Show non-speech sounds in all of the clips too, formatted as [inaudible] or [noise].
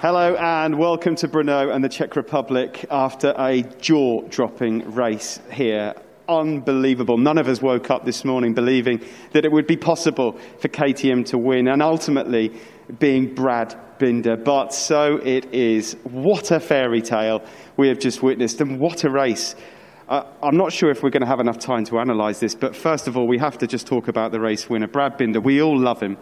Hello and welcome to Brno and the Czech Republic after a jaw dropping race here. Unbelievable. None of us woke up this morning believing that it would be possible for KTM to win and ultimately being Brad Binder. But so it is. What a fairy tale we have just witnessed and what a race. Uh, I'm not sure if we're going to have enough time to analyse this, but first of all, we have to just talk about the race winner, Brad Binder. We all love him.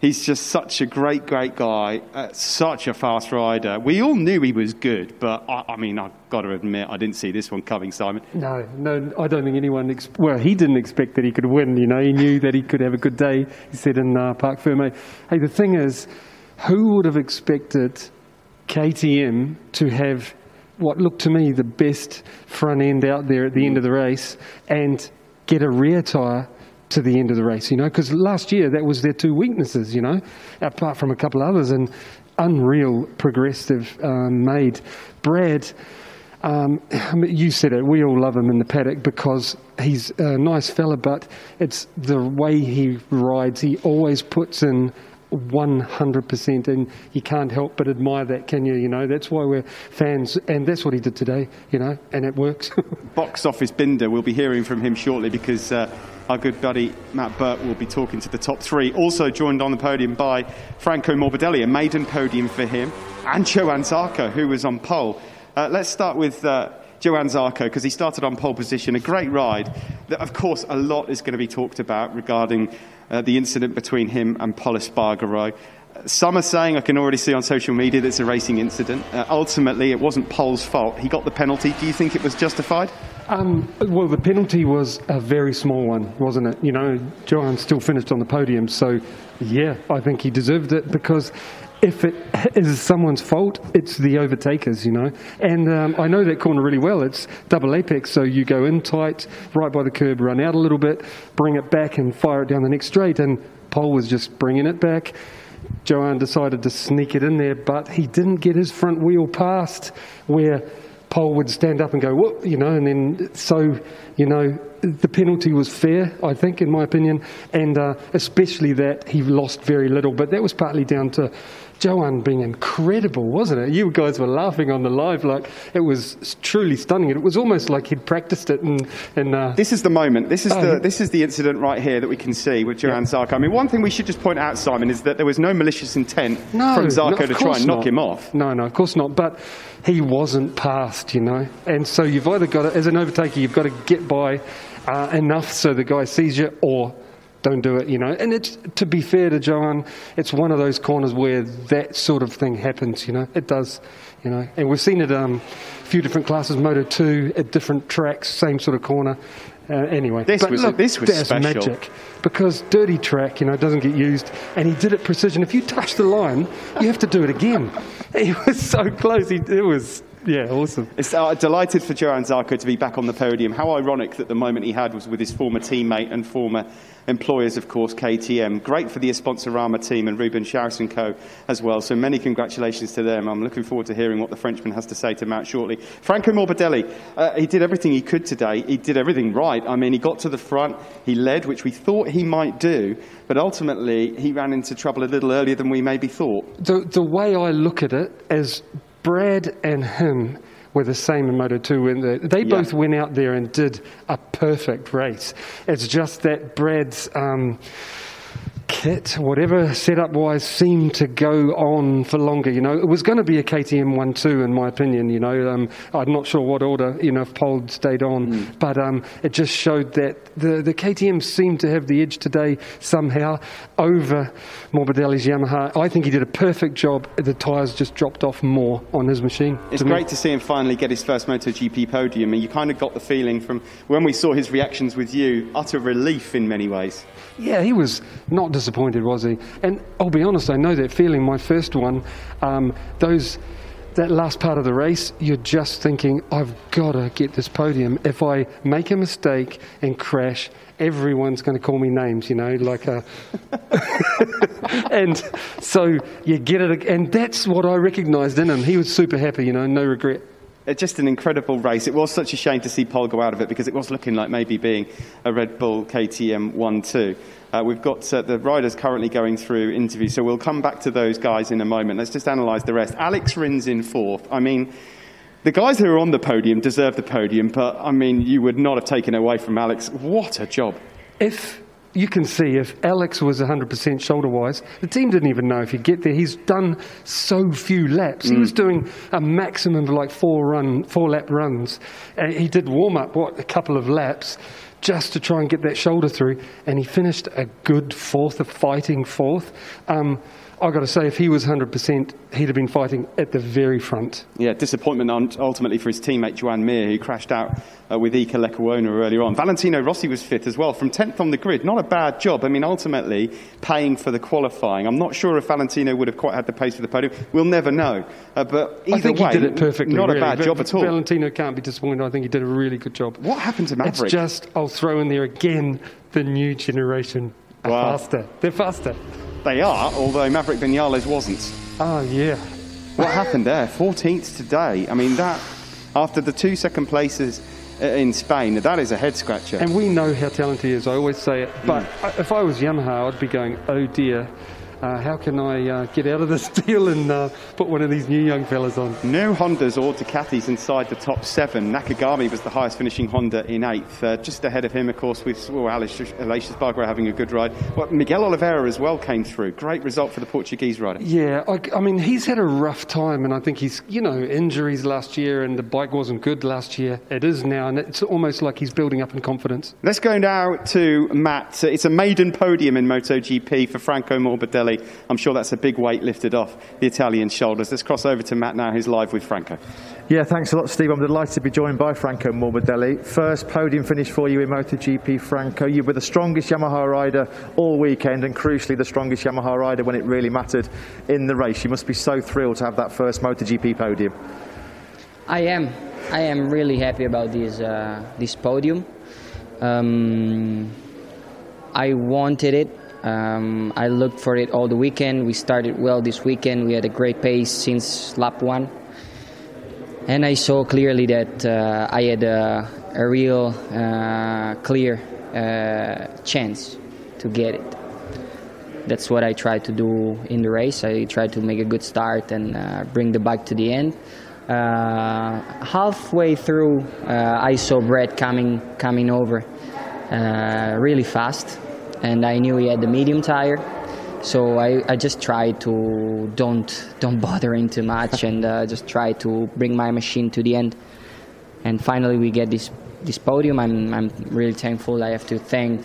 He's just such a great, great guy, uh, such a fast rider. We all knew he was good, but I, I, mean, I've got to admit, I didn't see this one coming, Simon. No, no, I don't think anyone, ex- well, he didn't expect that he could win, you know. He knew that he could have a good day, he said in uh, Parc Ferme. Hey, the thing is, who would have expected KTM to have what looked to me the best front end out there at the end of the race and get a rear tyre to the end of the race, you know, because last year that was their two weaknesses, you know, apart from a couple others, and unreal progressive um, made. Brad, um, you said it, we all love him in the paddock because he's a nice fella, but it's the way he rides. He always puts in 100% and you can't help but admire that can you you know that's why we're fans and that's what he did today you know and it works [laughs] box office binder we'll be hearing from him shortly because uh, our good buddy Matt Burt will be talking to the top three. Also joined on the podium by Franco Morbidelli, a maiden podium for him, and Johann Zarco, who was on pole. Uh, let's start with uh, Johann Zarco because he started on pole position. A great ride. Of course, a lot is going to be talked about regarding uh, the incident between him and Pol Espargaro. Some are saying, I can already see on social media, that it's a racing incident. Uh, ultimately, it wasn't Pol's fault. He got the penalty. Do you think it was justified? Um, well, the penalty was a very small one, wasn't it? You know, Johann still finished on the podium, so yeah, I think he deserved it because if it [laughs] is someone's fault, it's the overtakers, you know. And um, I know that corner really well. It's double apex, so you go in tight, right by the curb, run out a little bit, bring it back, and fire it down the next straight. And Pol was just bringing it back. Johann decided to sneak it in there, but he didn't get his front wheel past where Pol would stand up and go, whoop, You know, and then so you know the penalty was fair, I think, in my opinion, and uh, especially that he lost very little. But that was partly down to Johann being incredible, wasn't it? You guys were laughing on the live like it was truly stunning. It was almost like he'd practiced it. And, and uh, this is the moment. This is oh, the this is the incident right here that we can see with Johann yeah. Zarco. I mean, one thing we should just point out, Simon, is that there was no malicious intent no, from Zarco to try and not. knock him off. No, no, of course not. But he wasn't passed, you know. And so you've either got to, as an overtaker, you've got to get by uh, enough so the guy sees you, or don't do it, you know. And it's, to be fair to Johann, it's one of those corners where that sort of thing happens, you know. It does, you know. And we've seen it um, a few different classes, Moto 2, at different tracks, same sort of corner. Uh, anyway, this but was, look, this was that's special. magic because dirty track, you know, doesn't get used, and he did it precision. If you touch the line, you have to do it again. [laughs] He was so close. He, it was yeah, awesome. It's uh, delighted for Johann Zarco to be back on the podium. How ironic that the moment he had was with his former teammate and former employers, of course, KTM. Great for the Esponsorama team and Ruben Xaus and co as well. So many congratulations to them. I'm looking forward to hearing what the Frenchman has to say to Matt shortly. Franco Morbidelli, uh, he did everything he could today. He did everything right. I mean, he got to the front, he led, which we thought he might do, but ultimately he ran into trouble a little earlier than we maybe thought. The, the way I look at it is Brad and him were the same in Moto 2. And they both went out there and did a perfect race. It's just that Brad's. Um, kit, whatever setup wise, seemed to go on for longer. You know, it was going to be a KTM 1 2, in my opinion. You know, um, I'm not sure what order, you know, if Pol stayed on, mm. but um, it just showed that the, the KTM seemed to have the edge today somehow over Morbidelli's Yamaha. I think he did a perfect job. The tyres just dropped off more on his machine. It's great me. to see him finally get his first MotoGP podium, and you kind of got the feeling from when we saw his reactions with you, utter relief in many ways. Yeah, he was not disappointed, was he? And I'll be honest, I know that feeling. My first one, um, those that last part of the race, you're just thinking, I've got to get this podium. If I make a mistake and crash, everyone's going to call me names, you know, like a. [laughs] and so you get it, and that's what I recognised in him. He was super happy, you know, no regret uh, just an incredible race. It was such a shame to see Pol go out of it because it was looking like maybe being a Red Bull KTM 1 2. Uh, we've got uh, the riders currently going through interviews, so we'll come back to those guys in a moment. Let's just analyse the rest. Alex Rins in fourth. I mean, the guys who are on the podium deserve the podium, but I mean, you would not have taken away from Alex. What a job. If you can see if Alex was 100% shoulder wise, the team didn't even know if he'd get there. He's done so few laps. Mm. He was doing a maximum of like four run, four lap runs. And he did warm up, what, a couple of laps just to try and get that shoulder through. And he finished a good fourth, a fighting fourth. Um, I've got to say, if he was 100%, he'd have been fighting at the very front. Yeah, disappointment ultimately for his teammate Joan Mir, who crashed out uh, with Iker Lecuona earlier on. Valentino Rossi was fifth as well, from 10th on the grid. Not a bad job. I mean, ultimately, paying for the qualifying. I'm not sure if Valentino would have quite had the pace for the podium. We'll never know. Uh, but either I think way, he did it perfectly. Not really. a bad job at all. Valentino can't be disappointed. I think he did a really good job. What happened to Maverick? It's just, I'll throw in there again, the new generation wow. faster. They're faster. They are, although Maverick Vinales wasn't. Oh, yeah. What happened there? 14th today. I mean, that, after the two second places uh, in Spain, that is a head scratcher. And we know how talented he is, I always say it. But mm. if I was Yamaha, I'd be going, oh dear, uh, how can I uh, get out of this [laughs] deal and uh, put one of these new young fellas on? No Hondas or Ducatis inside the top seven. Nakagami was the highest finishing Honda in eighth. Uh, just ahead of him, of course, with well, Aleix Espargaro having a good ride. Well, Miguel Oliveira as well came through. Great result for the Portuguese rider. Yeah, I, I mean, he's had a rough time, and I think he's, you know, injuries last year, and the bike wasn't good last year. It is now, and it's almost like he's building up in confidence. Let's go now to Matt. It's a maiden podium in MotoGP for Franco Morbidelli. I'm sure that's a big weight lifted off the Italian shoulders. Let's cross over to Matt now, who's live with Franco. Yeah, thanks a lot, Steve. I'm delighted to be joined by Franco Morbidelli. First podium finish for you in MotoGP, Franco. You were the strongest Yamaha rider all weekend, and crucially, the strongest Yamaha rider when it really mattered in the race. You must be so thrilled to have that first MotoGP podium. I am. I am really happy about this uh, this podium. Um, I wanted it um, I looked for it all the weekend. We started well this weekend. We had a great pace since lap one. And I saw clearly that uh, I had a, a real uh, clear uh, chance to get it. That's what I tried to do in the race. I tried to make a good start and uh, bring the bike to the end. Uh, halfway through, uh, I saw Brad coming coming over really fast and I knew he had the medium tire. So I, I just tried to don't don't [laughs] bother him too much [laughs] and uh, just try to bring my machine to the end. And finally, we get this this podium. I'm I'm really thankful. I have to thank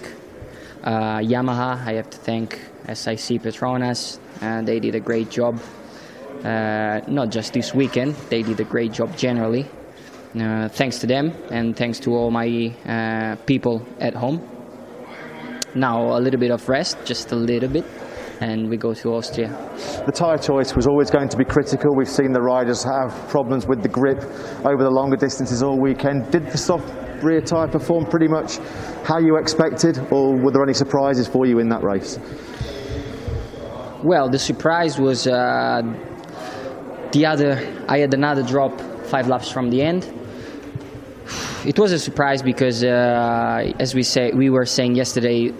uh, Yamaha. I have to thank SIC Petronas. Uh, they did a great job. Uh, not just this weekend. They did a great job generally. Uh, thanks to them and thanks to all my uh, people at home now a little bit of rest, just a little bit, and we go to Austria. The tyre choice was always going to be critical. We've seen the riders have problems with the grip over the longer distances all weekend. Did the soft rear tyre perform pretty much how you expected, or were there any surprises for you in that race? Well, the surprise was uh, the other. I had another drop five laps from the end it was a surprise because, uh, as we say, we were saying yesterday,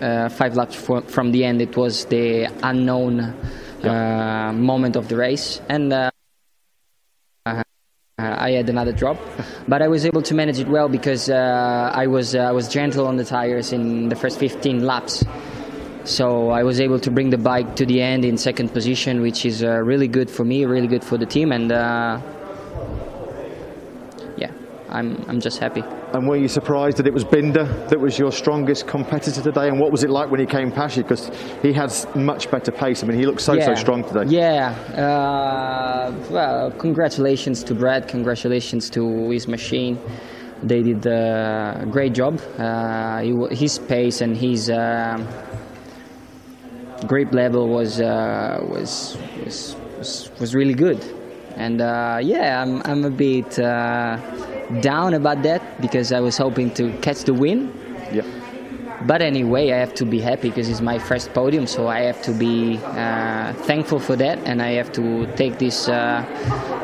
uh, five laps from the end, it was the unknown yeah. Uh, moment of the race, and. Uh, I had another drop, but I was able to manage it well because uh, I was I was gentle on the tires in the first 15 laps. So I was able to bring the bike to the end in second position, which is uh, really good for me, really good for the team, and uh, I'm, I'm just happy. And were you surprised that it was Binder that was your strongest competitor today? And what was it like when he came past you? Because he had much better pace. I mean, he looked so, yeah. so strong today. Yeah. Uh, well, congratulations to Brad. Congratulations to his machine. They did a great job. Uh, his pace and his uh, grip level was, uh, was, was, was, was really good. And uh, yeah, I'm, I'm a bit uh, down about that because I was hoping to catch the win. Yeah. but anyway, I have to be happy because it's my first podium, so I have to be uh, thankful for that, and I have to take this uh,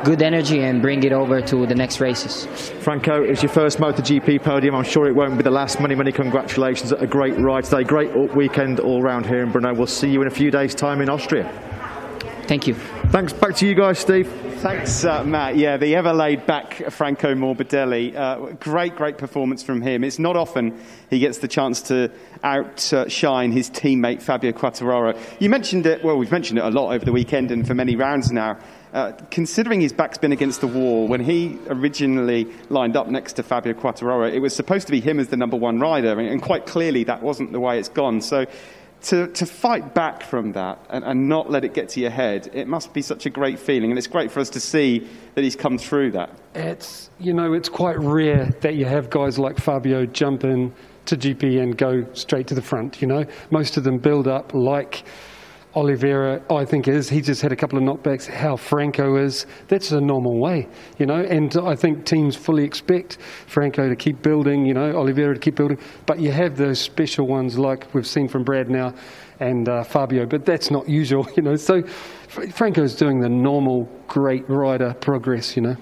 good energy and bring it over to the next races. Franco, it's your first MotoGP podium. I'm sure it won't be the last. Many, many congratulations. A great ride today. Great weekend all round here in Brno. We'll see you in a few days' time in Austria. Thank you. Thanks. Back to you guys, Steve. Thanks, uh, Matt. Yeah, the ever laid back Franco Morbidelli. Uh, great, great performance from him. It's not often he gets the chance to outshine his teammate Fabio Quartararo. You mentioned it, well, we've mentioned it a lot over the weekend and for many rounds now. Uh, considering his back's been against the wall, when he originally lined up next to Fabio Quartararo, it was supposed to be him as the number one rider, and quite clearly that wasn't the way it's gone. So to, to fight back from that and, and not let it get to your head, it must be such a great feeling. And it's great for us to see that he's come through that. It's, you know, it's quite rare that you have guys like Fabio jump in to GP and go straight to the front, you know. Most of them build up like Oliveira, I think, is. He just had a couple of knockbacks. How Franco is, that's a normal way, you know. And I think teams fully expect Franco to keep building, you know, Oliveira to keep building. But you have those special ones like we've seen from Brad now and uh, Fabio, but that's not usual, [laughs] you know. So Franco's doing the normal great rider progress, you know.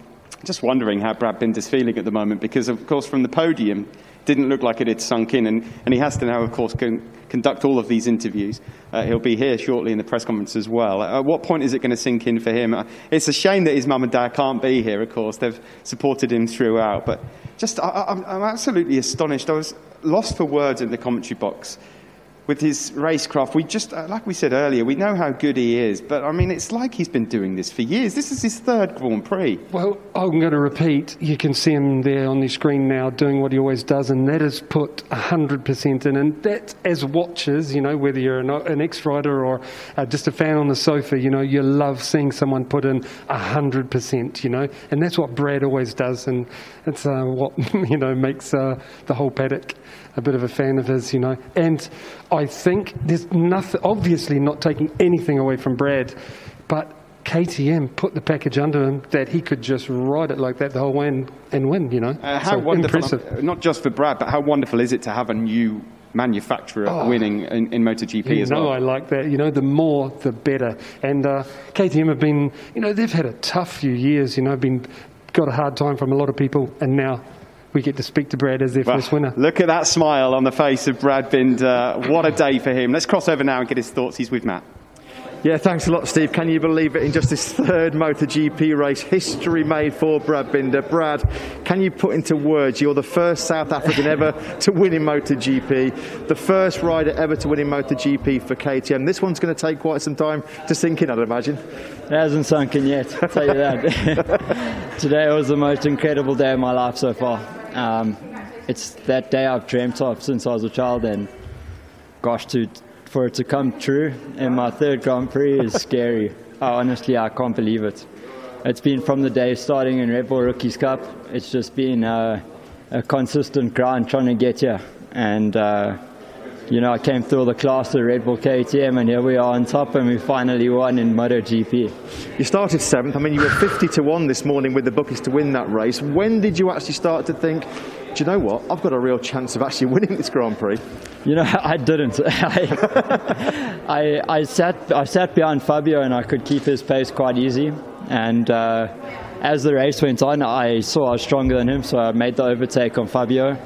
Just wondering how Brad Binder's feeling at the moment because, of course, from the podium, didn't look like it had sunk in. And, and he has to now, of course, con- conduct all of these interviews. Uh, he'll be here shortly in the press conference as well. At what point is it going to sink in for him? Uh, it's a shame that his mum and dad can't be here, of course. They've supported him throughout. But just, I, I'm absolutely astonished. I was lost for words in the commentary box with his racecraft, we just, uh, like we said earlier, we know how good he is, but I mean, it's like he's been doing this for years. This is his third Grand Prix. Well, I'm going to repeat. You can see him there on the screen now doing what he always does, and that is put 100% in. And that, as watchers, you know, whether you're an, an ex rider or uh, just a fan on the sofa, you know, you love seeing someone put in 100%, you know, and that's what Brad always does, and it's uh, what, [laughs] you know, makes uh, the whole paddock a bit of a fan of his, you know. And I think there's nothing, obviously not taking anything away from Brad, but KTM put the package under him that he could just ride it like that the whole way and, and win, you know. Uh, how so wonderful, impressive. not just for Brad, but how wonderful is it to have a new manufacturer Oh. winning in, in MotoGP You as know well? I like that. You know, the more, the better. And uh, KTM have been, you know, they've had a tough few years. You know, been got a hard time from a lot of people, and now we get to speak to Brad as their Well, first winner. Look at that smile on the face of Brad Binder. What a day for him. Let's cross over now and get his thoughts. He's with Matt. Yeah, thanks a lot, Steve. Can you believe it? In just his third MotoGP race, history made for Brad Binder. Brad, can you put into words you're the first South African ever [laughs] to win in MotoGP, the first rider ever to win in MotoGP for KTM. This one's going to take quite some time to sink in, I'd imagine. It hasn't sunk in yet, I'll tell you that. [laughs] [laughs] Today was the most incredible day of my life so far. Um, it's that day I've dreamt of since I was a child, and gosh, to, for it to come true in my third Grand Prix is scary. I, honestly, I can't believe it. It's been from the day starting in Red Bull Rookies Cup, it's just been a consistent grind trying to get here. And uh, you know, I came through the class of Red Bull KTM, and here we are on top, and we finally won in MotoGP. You started seventh. I mean, you were 50 to 1 this morning with the bookies to win that race. When did you actually start to think, do you know what? I've got a real chance of actually [laughs] winning this Grand Prix. You know, [laughs] I didn't. [laughs] I, I, I sat, I sat behind Fabio, and I could keep his pace quite easy. And uh, as the race went on, I saw I was stronger than him, so I made the overtake on Fabio.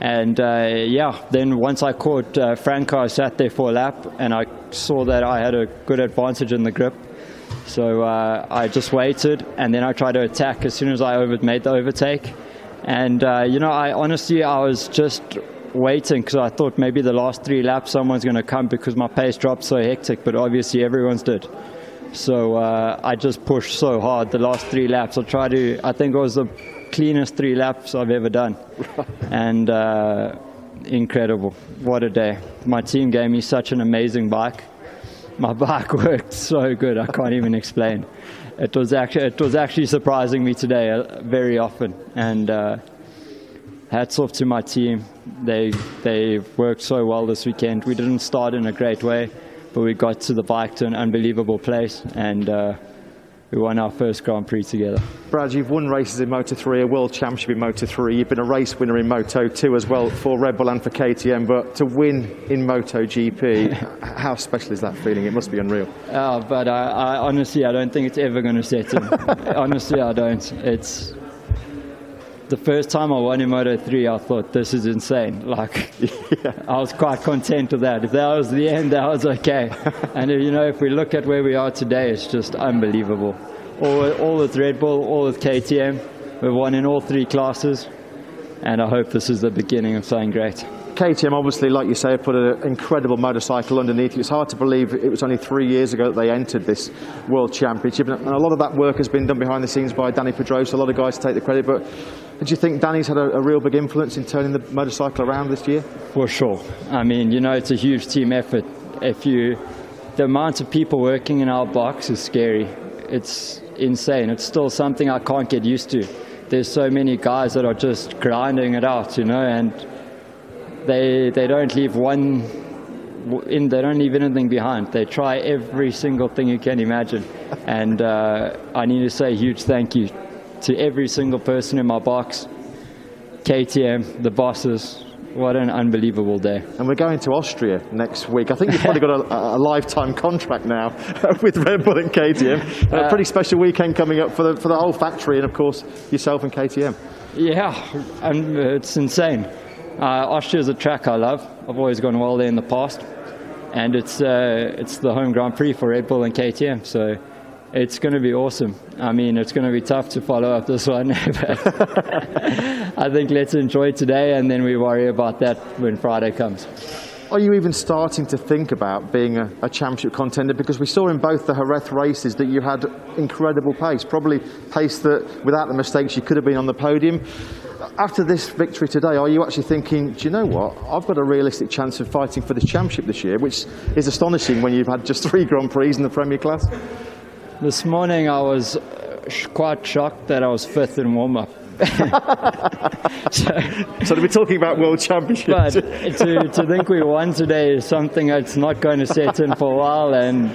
And uh, yeah, then once I caught uh, Franco, I sat there for a lap, and I saw that I had a good advantage in the grip. So uh, I just waited, and then I tried to attack as soon as I over- made the overtake. And uh, you know, I honestly, I was just waiting because I thought maybe the last three laps someone's going to come because my pace dropped so hectic, but obviously everyone's did. So uh, I just pushed so hard the last three laps. I tried to, I think it was the cleanest three laps I've ever done. and uh, incredible. What a day. My team gave me such an amazing bike. My [laughs] bike worked so good, I can't even explain. It was actually, it was actually surprising me today uh, very often. And uh, hats off to my team. They, they worked so well this weekend. We didn't start in a great way, but we got to the bike to an unbelievable place. And uh, we won our first Grand Prix together. Brad, you've won races in Moto 3, a World Championship in Moto 3. You've been a race winner in Moto 2 as well for Red Bull and for KTM. But to win in Moto GP, [laughs] how special is that feeling? It must be unreal. Oh, but I, I honestly, I don't think it's ever going to set in. [laughs] honestly, I don't. It's the first time I won in Moto 3, I thought this is insane. [laughs] Like. I was quite content with that. If that was the end, that was okay. [laughs] and you know, if we look at where we are today, it's just unbelievable. All, all with Red Bull, all with KTM. We've won in all three classes, and I hope this is the beginning of something great. KTM, obviously, like you say, have put an incredible motorcycle underneath you. It's hard to believe it was only three years ago that they entered this World Championship. And a lot of that work has been done behind the scenes by Dani Pedrosa. A lot of guys take the credit. But do you think Dani's had a, a, real big influence in turning the motorcycle around this year? For sure. I mean, you know, it's a huge team effort. If you, the amount of people working in our box is scary. It's insane. It's still something I can't get used to. There's so many guys that are just grinding it out, you know, and they they don't leave one in they don't leave anything behind. They try every single thing you can imagine, and uh, I need to say a huge thank you to every single person in my box, KTM, the bosses. What an unbelievable day! And we're going to Austria next week. I think you've probably got a, a lifetime contract now [laughs] with Red Bull and KTM. A pretty special weekend coming up for the for the whole factory, and of course yourself and KTM. Yeah, and it's insane. Uh, Austria is a track I love. I've always gone well there in the past, and it's uh, it's the home Grand Prix for Red Bull and KTM. So it's going to be awesome. I mean, it's going to be tough to follow up this [laughs] one, I think let's enjoy today, and then we worry about that when Friday comes. Are you even starting to think about being a, a, championship contender? Because we saw in both the Jerez races that you had incredible pace, probably pace that without the mistakes you could have been on the podium after this victory today, are you actually thinking, do you know what? I've got a realistic chance of fighting for this championship this year, which is astonishing when you've had just three Grand Prix in the Premier class? This morning I was uh, quite shocked that I was fifth in warm up. [laughs] so, so to be talking about world championships. But to, to think we won today is something that's not going to set in for a while, and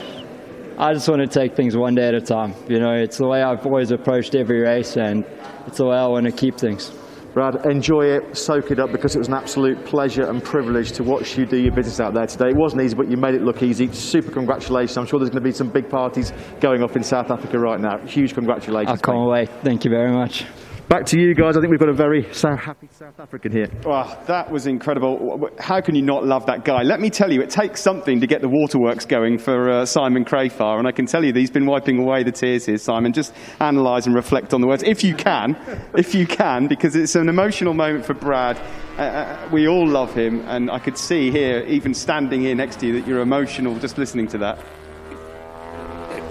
I just want to take things one day at a time. You know, it's the way I've always approached every race, and it's the way I want to keep things. Brad, enjoy it, soak it up because it was an absolute pleasure and privilege to watch you do your business out there today. It wasn't easy, but you made it look easy. Super congratulations. I'm sure there's going to be some big parties going off in South Africa right now. Huge congratulations. I can't mate. wait. Thank you very much. Back to you guys. I think we've got a very happy South African here. Well, that was incredible. How can you not love that guy? Let me tell you, it takes something to get the waterworks going for uh, Simon Crafar, and I can tell you that he's been wiping away the tears here, Simon. Just analyse and reflect on the words, if you can, if you can, because it's an emotional moment for Brad. Uh, uh, we all love him, and I could see here, even standing here next to you, that you're emotional just listening to that.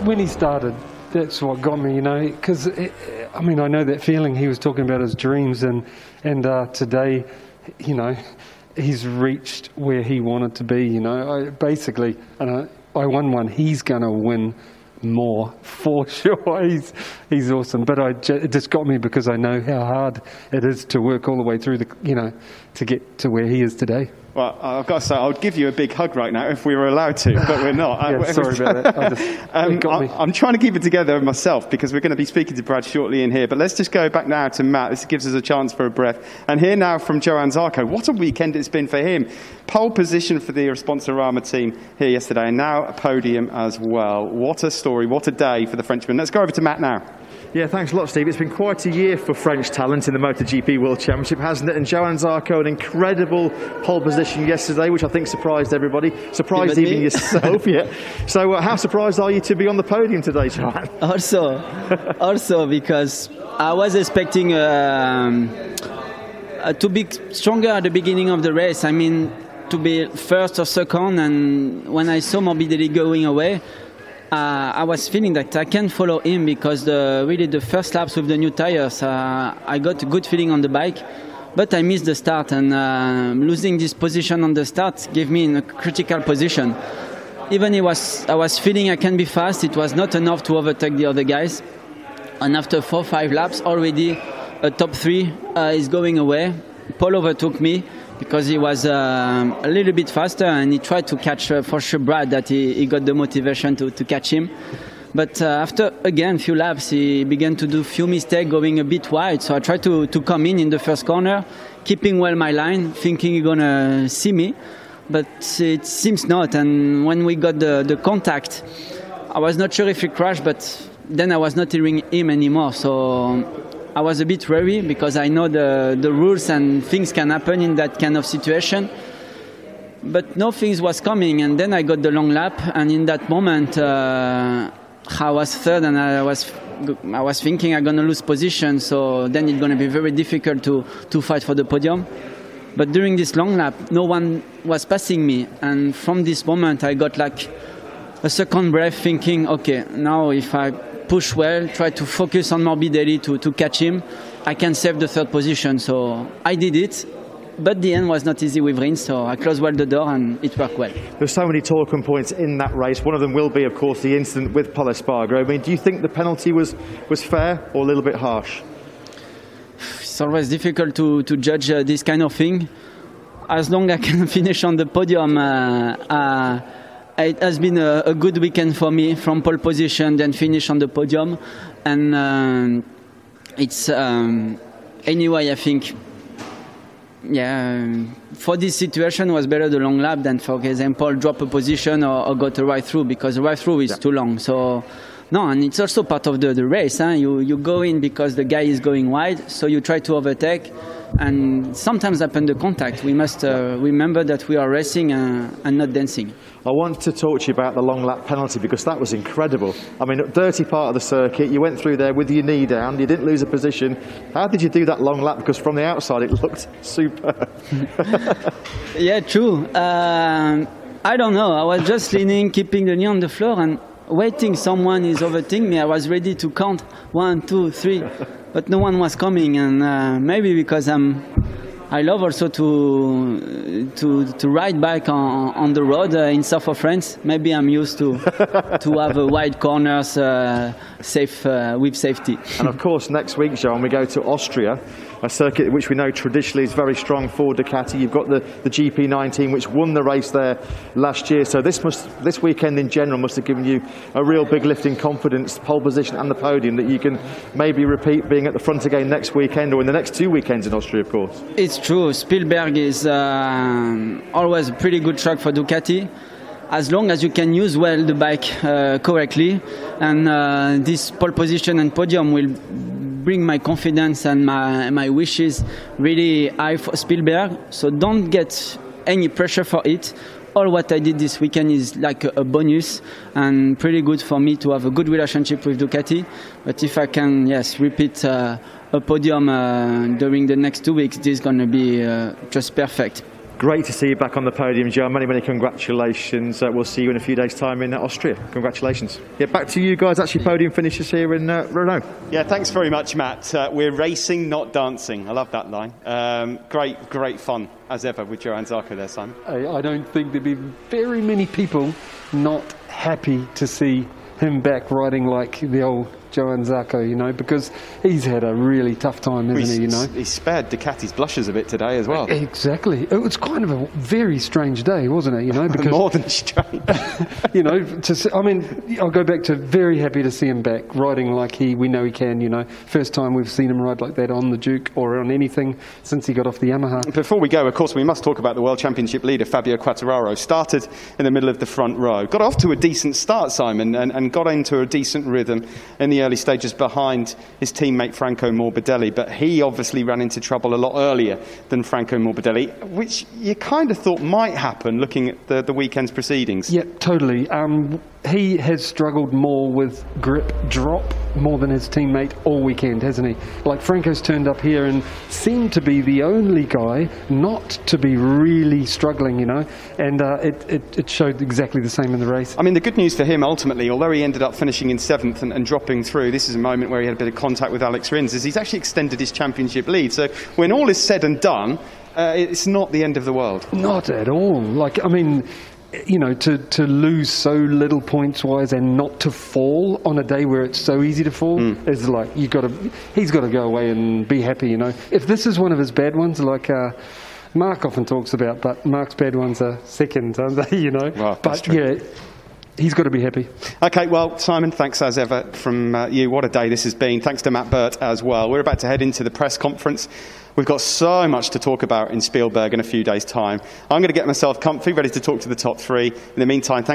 When he started, that's what got me, you know, because I mean, I know that feeling. He was talking about his dreams, and and uh, today, you know, he's reached where he wanted to be. You know, I, basically, and I, I won one. He's going to win more [laughs] for sure. He's he's awesome. But I it just got me because I know how hard it is to work all the way through the you know to get to where he is today. Well, I've got to say, I would give you a big hug right now if we were allowed to, but we're not. [laughs] yeah, sorry about that. [laughs] um, I'm trying to keep it together myself because we're going to be speaking to Brad shortly in here. But let's just go back now to Matt. This gives us a chance for a breath. And here now from Johann Zarco. What a weekend it's been for him. Pole position for the Esponsorama team here yesterday, and now a podium as well. What a story. What a day for the Frenchman. Let's go over to Matt now. Yeah, thanks a lot, Steve. It's been quite a year for French talent in the MotoGP World Championship, hasn't it? And Johann Zarco, an incredible pole position yesterday, which I think surprised everybody, surprised even, even yourself. [laughs] yeah. So, uh, how surprised are you to be on the podium today, Johann? [laughs] Also, also because I was expecting um, uh, to be stronger at the beginning of the race. I mean, to be first or second, and when I saw Morbidelli going away uh, I was feeling that I can follow him because the, really the first laps with the new tires, uh, I got a good feeling on the bike, but I missed the start and uh, losing this position on the start gave me in a critical position. Even it was, I was feeling I can be fast, it was not enough to overtake the other guys. And after four five laps, already a top three uh, is going away. Pol overtook me because he was um, a little bit faster and he tried to catch uh, for sure Brad that he, he got the motivation to, to catch him. But uh, after again few laps, he began to do few mistakes, going a bit wide. So I tried to, to come in in the first corner, keeping well my line, thinking he's gonna see me, but it seems not. And when we got the, the contact, I was not sure if he crashed, but then I was not hearing him anymore. So I was a bit worried because I know the, the rules and things can happen in that kind of situation. But nothing was coming, and then I got the long lap, and in that moment, uh, I was third, and I was I was thinking I'm gonna lose position, so then it's gonna be very difficult to to fight for the podium. But during this long lap, no one was passing me, and from this moment, I got like a second breath, thinking, okay, now if I push well, try to focus on Morbidelli to to catch him, I can save the third position. So I did it, but the end was not easy with Rins, so I closed well the door and it worked well. There's so many talking points in that race. One of them will be, of course, the incident with Pol Espargaro. I mean, do you think the penalty was, was fair or a little bit harsh? It's always difficult to, to judge uh, this kind of thing. As long as I can [laughs] finish on the podium, uh, uh, it has been a, a, good weekend for me from pole position, then finish on the podium. And uh, it's um, anyway, I think yeah, for this situation, was better the long lap than, for example, drop a position or, or go to right through because the right through is yeah. too long. So, no, and it's also part of the, the race. Huh? You, you go in because the guy is going wide, so you try to overtake, and sometimes happen the contact. We must uh, remember that we are racing uh, and not dancing. I want to talk to you about the long lap penalty because that was incredible. I mean, dirty part of the circuit, you went through there with your knee down, you didn't lose a position. How did you do that long lap? Because from the outside, it looked super. [laughs] yeah, true. Um, I don't know. I was just leaning, keeping the knee on the floor, and waiting. Someone is overtaking me. I was ready to count one, two, three, but no one was coming, and uh, maybe because I'm I love also to to to ride bike on, on the road uh, in south of France. Maybe I'm used to [laughs] to have uh, wide corners, uh, safe uh, with safety. And of course, next week, Jean, we go to Austria a circuit which we know traditionally is very strong for Ducati. You've got the, the GP19, which won the race there last year. So this must this weekend in general must have given you a real big lift in confidence, pole position and the podium that you can maybe repeat being at the front again next weekend or in the next two weekends in Austria, of course. It's true. Spielberg is uh, always a pretty good track for Ducati as long as you can use well the bike uh, correctly and uh, this pole position and podium will bring my confidence and my, my wishes really high for Spielberg. So don't get any pressure for it. All what I did this weekend is like a, bonus and pretty good for me to have a good relationship with Ducati. But if I can, yes, repeat uh, a podium uh, during the next two weeks, this is going to be uh, just perfect. Great to see you back on the podium, Joe. Many, many congratulations. Uh, we'll see you in a few days' time in uh, Austria. Congratulations. Yeah, back to you guys. Actually, podium finishes here in uh, Brno. Yeah, thanks very much, Matt. Uh, we're racing, not dancing. I love that line. Um, great, great fun as ever with Johann Zarco there, Simon. I don't think there'd be very many people not happy to see him back riding like the old Johann Zarco, you know, because he's had a really tough time, hasn't he's, he, you know? He spared Ducati's blushes a bit today as well. Exactly. It was kind of a very strange day, wasn't it, you know? [laughs] Because, More than strange. [laughs] you know, to, I mean, I'll go back to very happy to see him back riding like he, we know he can, you know. First time we've seen him ride like that on the Duke or on anything since he got off the Yamaha. Before we go, of course, we must talk about the World Championship leader, Fabio Quartararo. Started in the middle of the front row. Got off to a decent start, Simon, and, and got into a decent rhythm in the early stages behind his teammate Franco Morbidelli, but he obviously ran into trouble a lot earlier than Franco Morbidelli, which you kind of thought might happen looking at the, the weekend's proceedings. Yeah, totally. Um, he has struggled more with grip drop more than his teammate all weekend, hasn't he? Like Franco's turned up here and seemed to be the only guy not to be really struggling, you know, and uh, it, it, it, showed exactly the same in the race. I mean, the good news for him ultimately, although he ended up finishing in seventh and, and dropping through, this is a moment where he had a bit of contact with Alex Rins, is he's actually extended his championship lead. So when all is said and done, uh, it's not the end of the world. Not at all. Like, I mean, you know, to, to lose so little points wise and not to fall on a day where it's so easy to fall mm. is like you got to. He's got to go away and be happy. You know, if this is one of his bad ones, like. Uh, Marc often talks about, but Marc's bad ones are second, aren't they? [laughs] You know, well, but yeah, he's got to be happy. Okay, well, Simon, thanks as ever from uh, you. What a day this has been. Thanks to Matt Burt as well. We're about to head into the press conference. We've got so much to talk about in Spielberg in a few days' time. I'm going to get myself comfy, ready to talk to the top three. In the meantime, thank